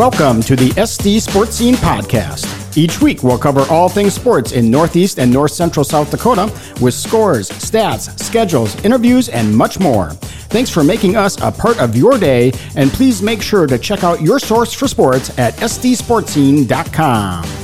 Welcome to the SD Sports Scene Podcast. Each week, we'll cover all things sports in Northeast and North Central South Dakota with scores, stats, schedules, interviews, and much more. Thanks for making us a part of your day, and please make sure to check out your source for sports at sdsportscene.com.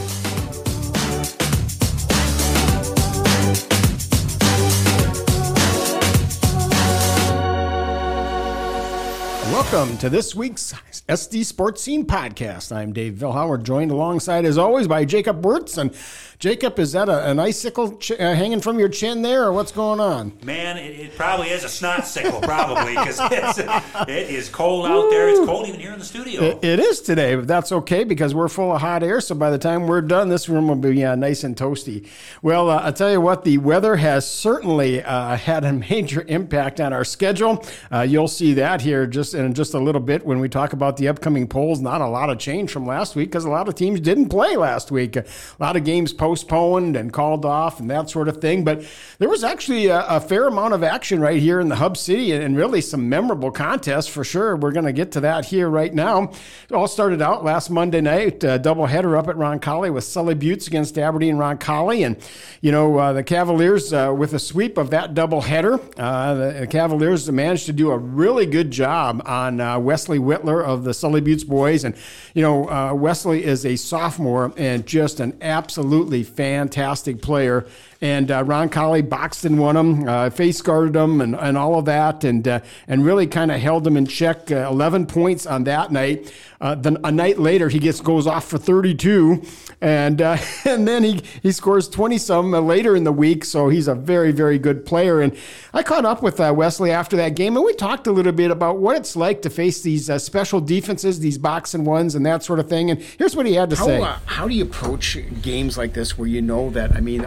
Welcome to this week's SD Sports Scene Podcast. I'm Dave Vilhauer, joined alongside, as always, by Jacob Wirtz. And Jacob, is that a, an icicle ch- uh, hanging from your chin there, or what's going on? Man, it, it probably is a snot sickle, probably, because it is cold out there. It's cold even here in the studio. It, it is today, but that's okay because we're full of hot air. So by the time we're done, this room will be uh, nice and toasty. Well, uh, I'll tell you what, the weather has certainly uh, had a major impact on our schedule. Uh, you'll see that here just in just a little bit when we talk about the upcoming polls. Not a lot of change from last week because a lot of teams didn't play last week. A lot of games postponed and called off and that sort of thing. But there was actually a, a fair amount of action right here in the Hub City and, and really some memorable contests for sure. We're going to get to that here right now. It all started out last Monday night, uh, doubleheader up at Roncalli with Sully Buttes against Aberdeen Roncalli. And, you know, uh, the Cavaliers, uh, with a sweep of that doubleheader, uh, the Cavaliers managed to do a really good job on uh, Wesley Wittler of the Sully Buttes boys. And, you know, uh, Wesley is a sophomore and just an absolutely fantastic player. And uh, Roncalli boxed and won him, uh, face guarded him, and, and all of that, and uh, and really kind of held him in check. Uh, Eleven points on that night. Uh, then a night later, he gets goes off for 32, and uh, and then he he scores 20 some later in the week. So he's a very very good player. And I caught up with Wesley after that game, and we talked a little bit about what it's like to face these special defenses, these box and ones, and that sort of thing. And here's what he had to how, say. how do you approach games like this where you know that I mean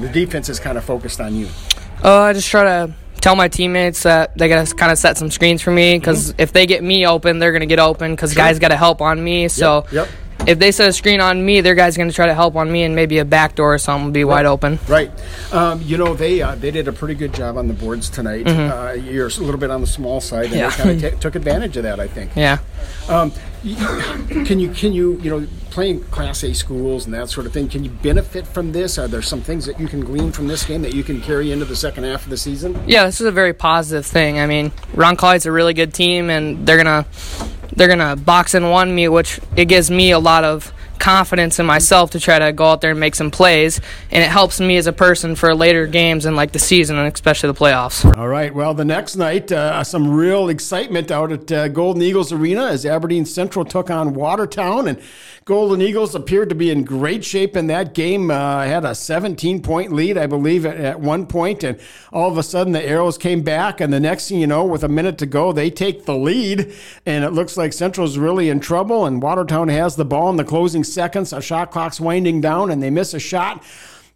the defense is kind of focused on you? Uh, I just try to tell my teammates that they gotta kind of set some screens for me because Mm-hmm. if they get me open, they're gonna get open because guys gotta help on me. So yep. If they set a screen on me, their guys gonna try to help on me, and maybe a back door or something will be wide open. Right. Um, you know they uh, they did a pretty good job on the boards tonight. Uh, you're a little bit on the small side, and Mm-hmm. Yeah. they kind of t- took advantage of that. I think. Yeah. Um, can you can you you know playing Class A schools and that sort of thing? Can you benefit from this? Are there some things that you can glean from this game that you can carry into the second half of the season? Yeah, this is a very positive thing. I mean, Ron Roncalli's a really good team, and they're gonna they're gonna box and one me, which it gives me a lot of confidence in myself to try to go out there and make some plays, and it helps me as a person for later games and like the season and especially the playoffs. All right. Well, the next night, uh, some real excitement out at uh, Golden Eagles Arena as Aberdeen Central took on Watertown, and Golden Eagles appeared to be in great shape in that game. Uh, had a 17 point lead, I believe, at, at one point, and all of a sudden the arrows came back, and the next thing you know, with a minute to go, they take the lead, and it looks like Central's really in trouble, and Watertown has the ball in the closing seconds. A shot clock's winding down, and they miss a shot.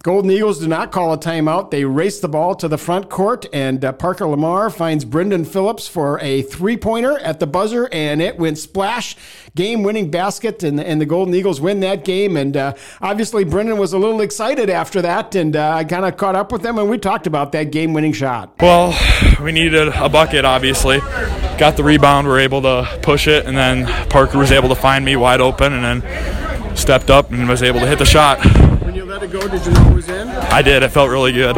Golden Eagles do not call a timeout. They race the ball to the front court, and uh, Parker Lamar finds Brendan Phillips for a three pointer at the buzzer, and it went splash. Game winning basket, and, and the Golden Eagles win that game. And uh, obviously, Brendan was a little excited after that, and uh, I kind of caught up with them, and we talked about that game winning shot. Well, we needed a bucket, obviously. Got the rebound, we were able to push it, and then Parker was able to find me wide open, and then stepped up and was able to hit the shot. When you let it go, did you know it was in? I did. It felt really good.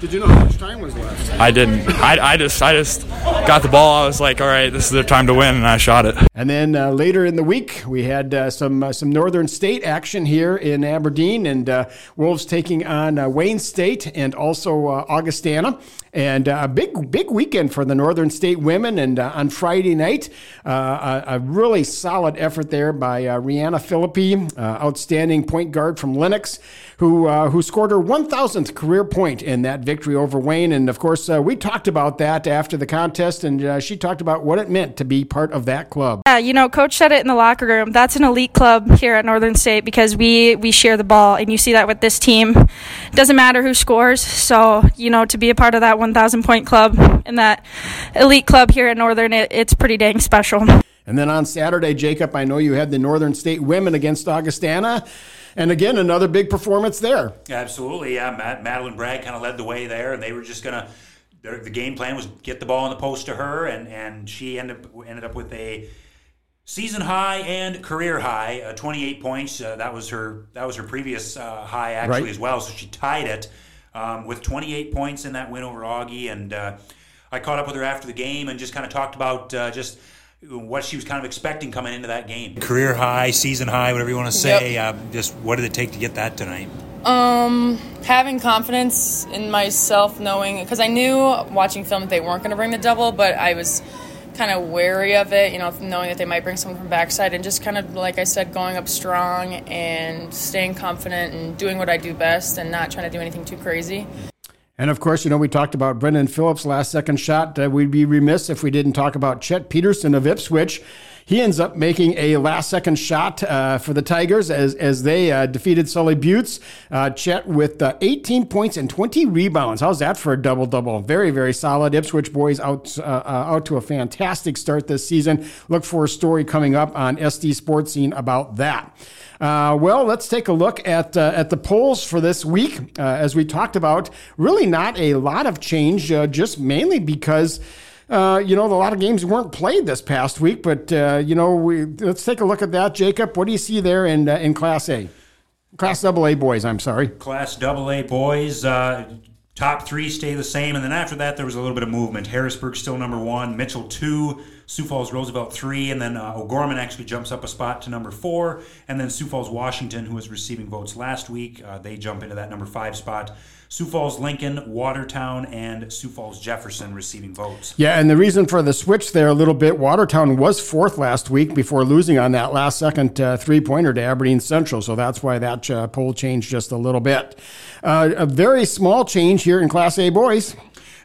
Did you know how much time was left? I didn't. I, I just I just got the ball. I was like, all right, this is the time to win, and I shot it. And then uh, later in the week, we had uh, some uh, some Northern State action here in Aberdeen, and uh, Wolves taking on uh, Wayne State and also uh, Augustana. And uh, a big big weekend for the Northern State women. And uh, on Friday night, uh, a, a really solid effort there by Rianna Fillipi, outstanding point guard from Lennox, who who scored her 1,000th career point in that victory over Wayne. And of course, we talked about that after the contest, and she talked about what it meant to be part of that club. Yeah, you know, coach said it in the locker room. That's an elite club here at Northern State because we we share the ball, and you see that with this team. Doesn't matter who scores. So you know, to be a part of that 1,000 point club and that elite club here at Northern, it, it's pretty dang special. And then on Saturday, Jacob, I know you had the Northern State women against Augustana. And again, another big performance there. Absolutely, yeah. Matt, Madelyn Bragg kind of led the way there, and they were just gonna. their- The game plan was get the ball in the post to her, and, and she ended up, ended up with a Season high and career high, uh, 28 points. Uh, that was her. That was her previous uh, high actually Right. as well. So she tied it um, with 28 points in that win over Augie. And uh, I caught up with her after the game and just kind of talked about uh, just what she was kind of expecting coming into that game. Career high, season high, whatever you want to say. Uh, just what did it take to get that tonight? Um, having confidence in myself, knowing because I knew watching film that they weren't going to bring the double, but I was kind of wary of it, you know, knowing that they might bring someone from backside, and just kind of like I said, going up strong and staying confident and doing what I do best, and not trying to do anything too crazy. And of course, you know, we talked about Brendan Phillips' last second shot. Uh, we'd be remiss if we didn't talk about Chet Peterson of Ipswich. He ends up making a last second shot uh, for the Tigers as, as they uh, defeated Sully Buttes. Uh, Chet with uh, 18 points and 20 rebounds. How's that for a double double? Very, very solid. Ipswich boys out, uh, out to a fantastic start this season. Look for a story coming up on SD Sports Scene about that. Uh, well, let's take a look at uh, at the polls for this week. Uh, as we talked about, really not a lot of change, just mainly because. Uh, you know, a lot of games weren't played this past week, but uh, you know, we let's take a look at that. Jacob, what do you see there in uh, in Class A, Class Double A boys? I'm sorry. Class Double A boys, uh, top three stay the same, and then after that there was a little bit of movement. Harrisburg still number one, Mitchell two, Sioux Falls Roosevelt three, and then uh, O'Gorman actually jumps up a spot to number four, and then Sioux Falls Washington, who was receiving votes last week, uh, they jump into that number five spot. Sioux Falls Lincoln, Watertown, and Sioux Falls Jefferson receiving votes. Yeah, and the reason for the switch there a little bit, Watertown was fourth last week before losing on that last second uh, three pointer to Aberdeen Central, so that's why that uh, poll changed just a little bit. Uh, a very small change here in Class A boys.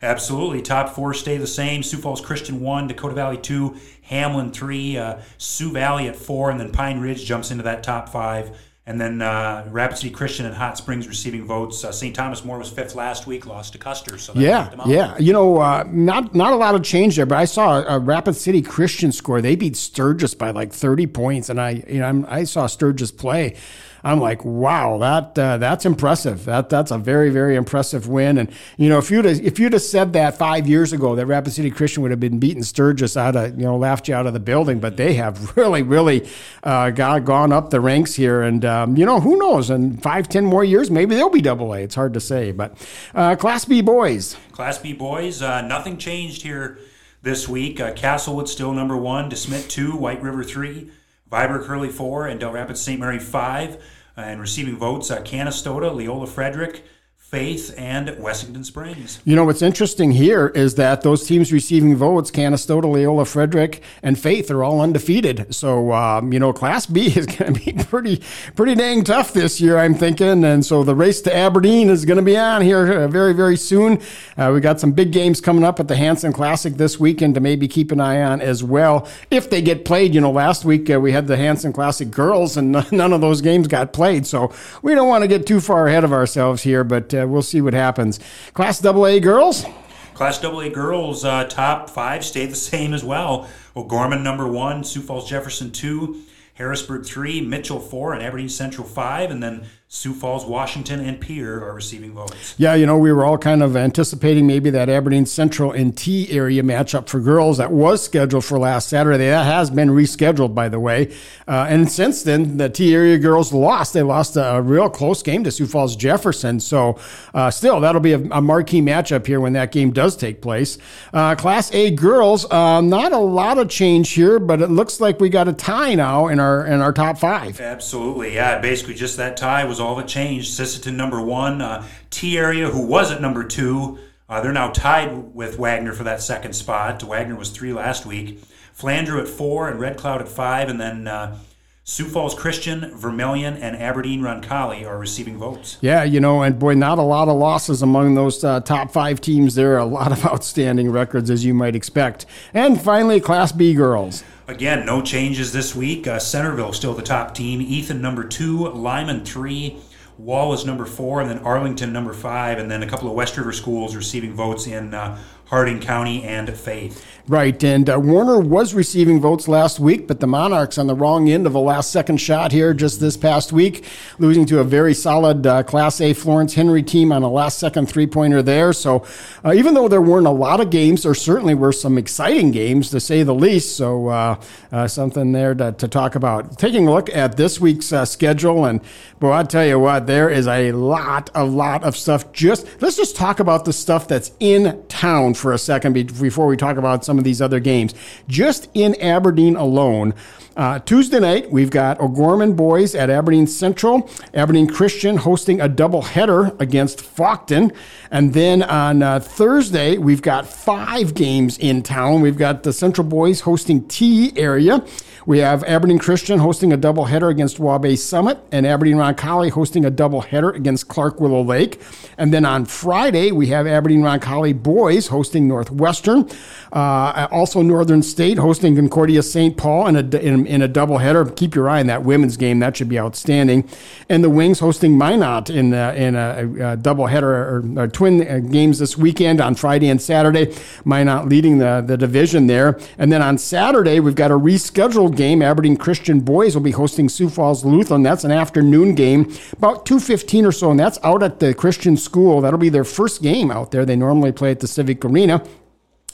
Absolutely. Top four stay the same. Sioux Falls Christian one, Dakota Valley two, Hamlin three, uh, Sioux Valley at four, and then Pine Ridge jumps into that top five. And then uh, Rapid City Christian and Hot Springs receiving votes. Uh, St. Thomas More was fifth last week, lost to Custer. So that Yeah, yeah. You know, uh, not not a lot of change there, but I saw a Rapid City Christian score. They beat Sturgis by like thirty points, and I, you know, I'm, I saw Sturgis play. I'm like, wow, that uh, that's impressive. That that's a very very impressive win. And you know, if you'd have, if you'd have said that five years ago, that Rapid City Christian would have been beating Sturgis out of you know laughed you out of the building, but they have really really uh, got, gone up the ranks here. And um, you know, who knows? In five ten more years, maybe they'll be Double A. It's hard to say, but uh, Class B boys. Class B boys, uh, nothing changed here this week. Uh, Castlewood still number one, DeSmet two, White River three, Viborg-Hurley four, and Dell Rapids St. Mary five. And receiving votes, uh, Canistota, Leola Frederick, Faith, and Wessington Springs. You know what's interesting here is that those teams receiving votes, Canistota, Leola, Frederick, and Faith, are all undefeated. So um, you know, Class B is going to be pretty, pretty dang tough this year. I'm thinking, and so the race to Aberdeen is going to be on here uh, very, very soon. Uh, we got some big games coming up at the Hanson Classic this weekend to maybe keep an eye on as well if they get played. You know, last week uh, we had the Hanson Classic girls, and none of those games got played. So we don't want to get too far ahead of ourselves here, but uh, we'll see what happens. Class AA girls. Class AA girls uh, top five stay the same as well. O'Gorman number one, Sioux Falls Jefferson two, Harrisburg three, Mitchell four, and Aberdeen Central five, and then Sioux Falls, Washington, and Pierre are receiving votes. Yeah, you know, we were all kind of anticipating maybe that Aberdeen Central and Tea Area matchup for girls that was scheduled for last Saturday. That has been rescheduled, by the way. Uh, and since then, the Tea Area girls lost. They lost a, a real close game to Sioux Falls Jefferson. So, uh, still, that'll be a, a marquee matchup here when that game does take place. Uh, Class A girls, uh, not a lot of change here, but it looks like we got a tie now in our in our top five. Absolutely, yeah. Basically, just that tie was all that changed. Sisseton number one, uh, Tea Area, who was at number two, uh, they're now tied with Wagner for that second spot. Wagner was three last week. Flandreau at four, and Red Cloud at five, and then uh, Sioux Falls Christian, Vermillion, and Aberdeen Roncalli are receiving votes. Yeah, you know, and boy, not a lot of losses among those uh, top five teams. There are a lot of outstanding records, as you might expect. And finally, Class B girls. Again, no changes this week. Uh, Centerville still the top team. Ethan number two, Lyman three, Wall number four, and then Arlington number five, and then a couple of West River schools receiving votes in uh, Harding County, and Faith. Right, and uh, Warner was receiving votes last week, but the Monarchs on the wrong end of a last second shot here just this past week, losing to a very solid uh, Class A Florence Henry team on a last second three pointer there. So, uh, even though there weren't a lot of games, there certainly were some exciting games to say the least. So, uh, uh, something there to, to, talk about. Taking a look at this week's uh, schedule, and boy, I tell you what, there is a lot, a lot of stuff. Just let's just talk about the stuff that's in town for a second before we talk about some of these other games. Just in Aberdeen alone, uh, Tuesday night, we've got O'Gorman boys at Aberdeen Central, Aberdeen Christian hosting a doubleheader against Faulkton. And then on uh, Thursday, we've got five games in town. We've got the Central boys hosting Tea Area. We have Aberdeen Christian hosting a doubleheader against Waubay Summit, and Aberdeen Roncalli hosting a doubleheader against Clark Willow Lake. And then on Friday, we have Aberdeen Roncalli boys hosting Northwestern. Uh, also, Northern State hosting Concordia St. Paul in a, in, in, a doubleheader. Keep your eye on that women's game. That should be outstanding. And the Wings hosting Minot in, uh, in a, a doubleheader or, or twin uh, games this weekend on Friday and Saturday. Minot leading the, the division there. And then on Saturday, we've got a rescheduled game. Aberdeen Christian Boys will be hosting Sioux Falls Lutheran. That's an afternoon game, about 2.15 or so, and that's out at the Christian school. That'll be their first game out there. They normally play at the Civic Arena.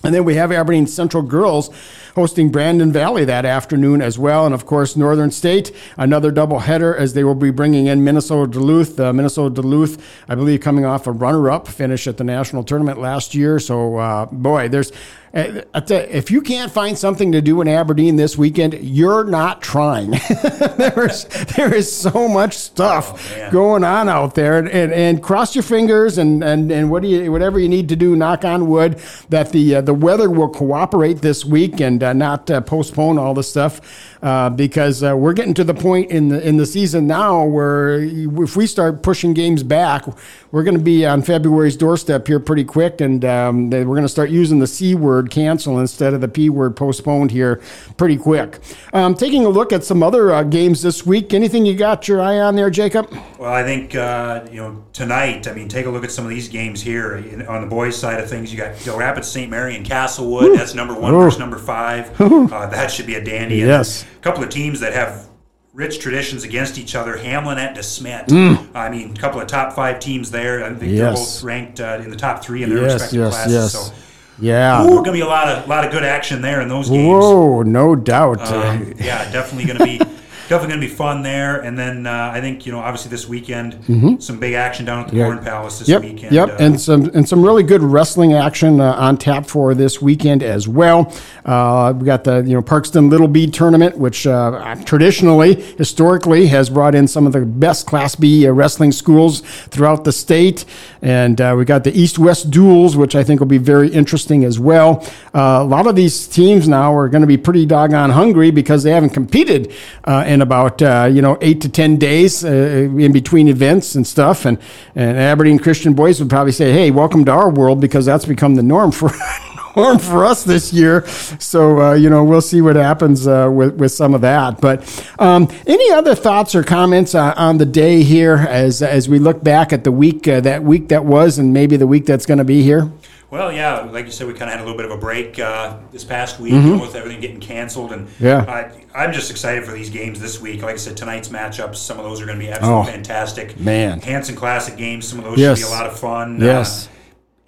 And then we have Aberdeen Central Girls hosting Brandon Valley that afternoon as well. And of course, Northern State, another doubleheader as they will be bringing in Minnesota Duluth. Uh, Minnesota Duluth, I believe, coming off a runner up finish at the national tournament last year. So, uh, boy, there's if you can't find something to do in Aberdeen this weekend, you're not trying. There's there is so much stuff oh, going on out there, and, and, and, cross your fingers and, and, and what do you whatever you need to do, knock on wood, that the uh, the weather will cooperate this week and uh, not uh, postpone all the stuff uh, because uh, we're getting to the point in the in the season now where if we start pushing games back, we're going to be on February's doorstep here pretty quick, and um, we're going to start using the C word cancel instead of the P word postponed here pretty quick. Um, taking a look at some other uh, games this week, anything you got your eye on there, Jacob? Well, I think uh, you know tonight. I mean, take a look at some of these games here on the boys' side of things. You got know, Rapids St. Mary and Castlewood. Ooh. That's number one Ooh. versus number five. Uh, that should be a dandy. Yes a couple of teams that have rich traditions against each other. Hamlin at DeSmet. Mm. I mean, a couple of top five teams there. I think yes. they're both ranked uh, in the top three in their yes, respective yes, classes. So, yeah, going to be a lot of lot of good action there in those games. Whoa, no doubt. Um, yeah, definitely going to be definitely going to be fun there. And then uh, I think you know, obviously this weekend, mm-hmm. some big action down at the Corn Palace this yep. weekend. Yep, uh, and some and some really good wrestling action uh, on tap for this weekend as well. Uh, we got the you know Parkston Little B tournament, which uh, traditionally, historically, has brought in some of the best Class B uh, wrestling schools throughout the state, and we got the East West duels, which I think will be very interesting as well. a lot of these teams now are going to be pretty doggone hungry because they haven't competed in in about uh, you know eight to ten days uh, in between events and stuff. And and Aberdeen Christian boys would probably say, "Hey, welcome to our world," because that's become the norm for. for us this year, so uh, you know we'll see what happens uh, with with some of that. But um, any other thoughts or comments uh, on the day here as as we look back at the week uh, that week that was, and maybe the week that's going to be here? Well, yeah, like you said, we kind of had a little bit of a break uh, this past week mm-hmm. with everything getting canceled, and yeah, I, am just excited for these games this week. Like I said, tonight's matchups, some of those are going to be absolutely oh, fantastic. Man, Hanson Classic games, some of those yes. should be a lot of fun. Yes.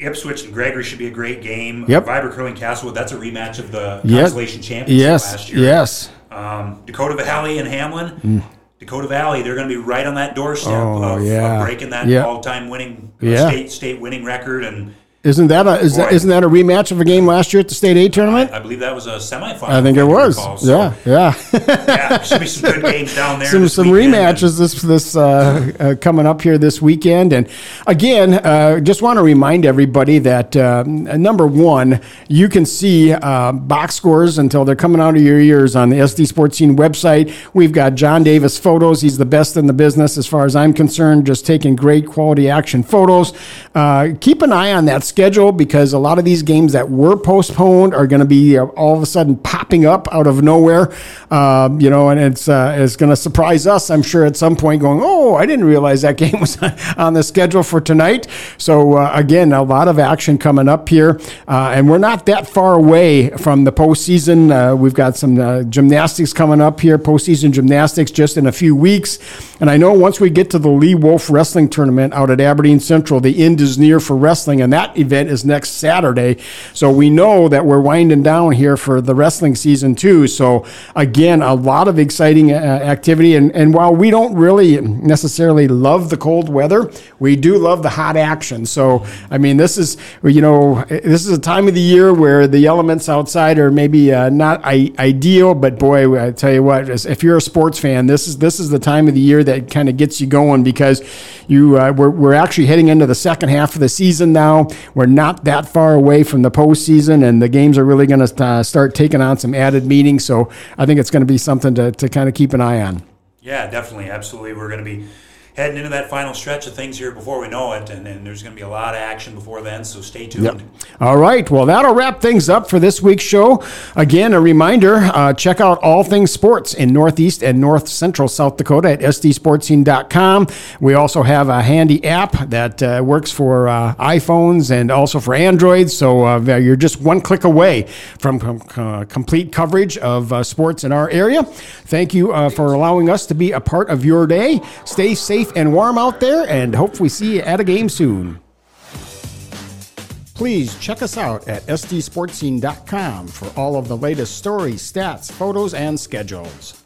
Uh, Ipswich and Gregory should be a great game. Yep. Viber Curling Castlewood, that's a rematch of the yep. Consolation Championship yes. last year. Yes. Um, Dakota Valley and Hamlin. Mm. Dakota Valley, they're going to be right on that doorstep oh, of, yeah. of, breaking that yep. all-time winning yeah. state state winning record and isn't that a is that, isn't that a rematch of a game last year at the state A tournament? I, I believe that was a semifinal. I think it was. Recall, so. Yeah, yeah. yeah, should be some good games down there. Some some rematches this this uh, uh, coming up here this weekend, and again, uh, just want to remind everybody that uh, number one, you can see uh, box scores until they're coming out of your ears on the SD Sports Scene website. We've got John Davis photos. He's the best in the business as far as I'm concerned. Just taking great quality action photos. Uh, keep an eye on that schedule because a lot of these games that were postponed are going to be all of a sudden popping up out of nowhere. Uh, you know, and it's uh, it's going to surprise us, I'm sure, at some point. Going, oh, I didn't realize that game was on the schedule for tonight. So uh, again, a lot of action coming up here, uh, and we're not that far away from the postseason. Uh, we've got some uh, gymnastics coming up here, postseason gymnastics, just in a few weeks. And I know once we get to the Lee Wolf Wrestling Tournament out at Aberdeen Central, the end is near for wrestling, and that event is next Saturday. So we know that we're winding down here for the wrestling season too. So again, a lot of exciting uh, activity. And, and while we don't really necessarily love the cold weather, we do love the hot action. So I mean, this is you know this is a time of the year where the elements outside are maybe uh, not I- ideal, but boy, I tell you what, if you're a sports fan, this is this is the time of the year that kind of gets you going because you uh, we're, we're actually heading into the second half of the season now. We're not that far away from the postseason, and the games are really going to uh, start taking on some added meaning. So I think it's going to be something to, to kind of keep an eye on. Yeah, definitely, absolutely. We're going to be heading into that final stretch of things here before we know it, and, and there's going to be a lot of action before then. So stay tuned. Yep. All right. Well, that'll wrap things up for this week's show. Again, a reminder: uh, check out all things sports in Northeast and North Central South Dakota at sdsportscene.com. We also have a handy app that uh, works for uh, iPhones and also for Androids. So uh, you're just one click away from com- uh, complete coverage of uh, sports in our area. Thank you for allowing us to be a part of your day. Stay safe safe and warm out there, and hope we see you at a game soon. Please check us out at sdsportscene.com for all of the latest stories, stats, photos, and schedules.